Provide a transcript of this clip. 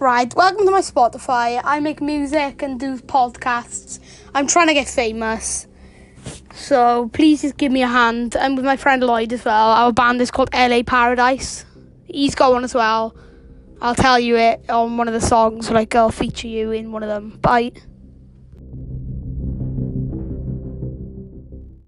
Right, welcome to my Spotify. I make music and do podcasts. I'm trying to get famous. So please just give me a hand. I'm with my friend Lloyd as well. Our band is called LA Paradise. He's got one as well. I'll tell you it on one of the songs, like I'll feature you in one of them. Bye.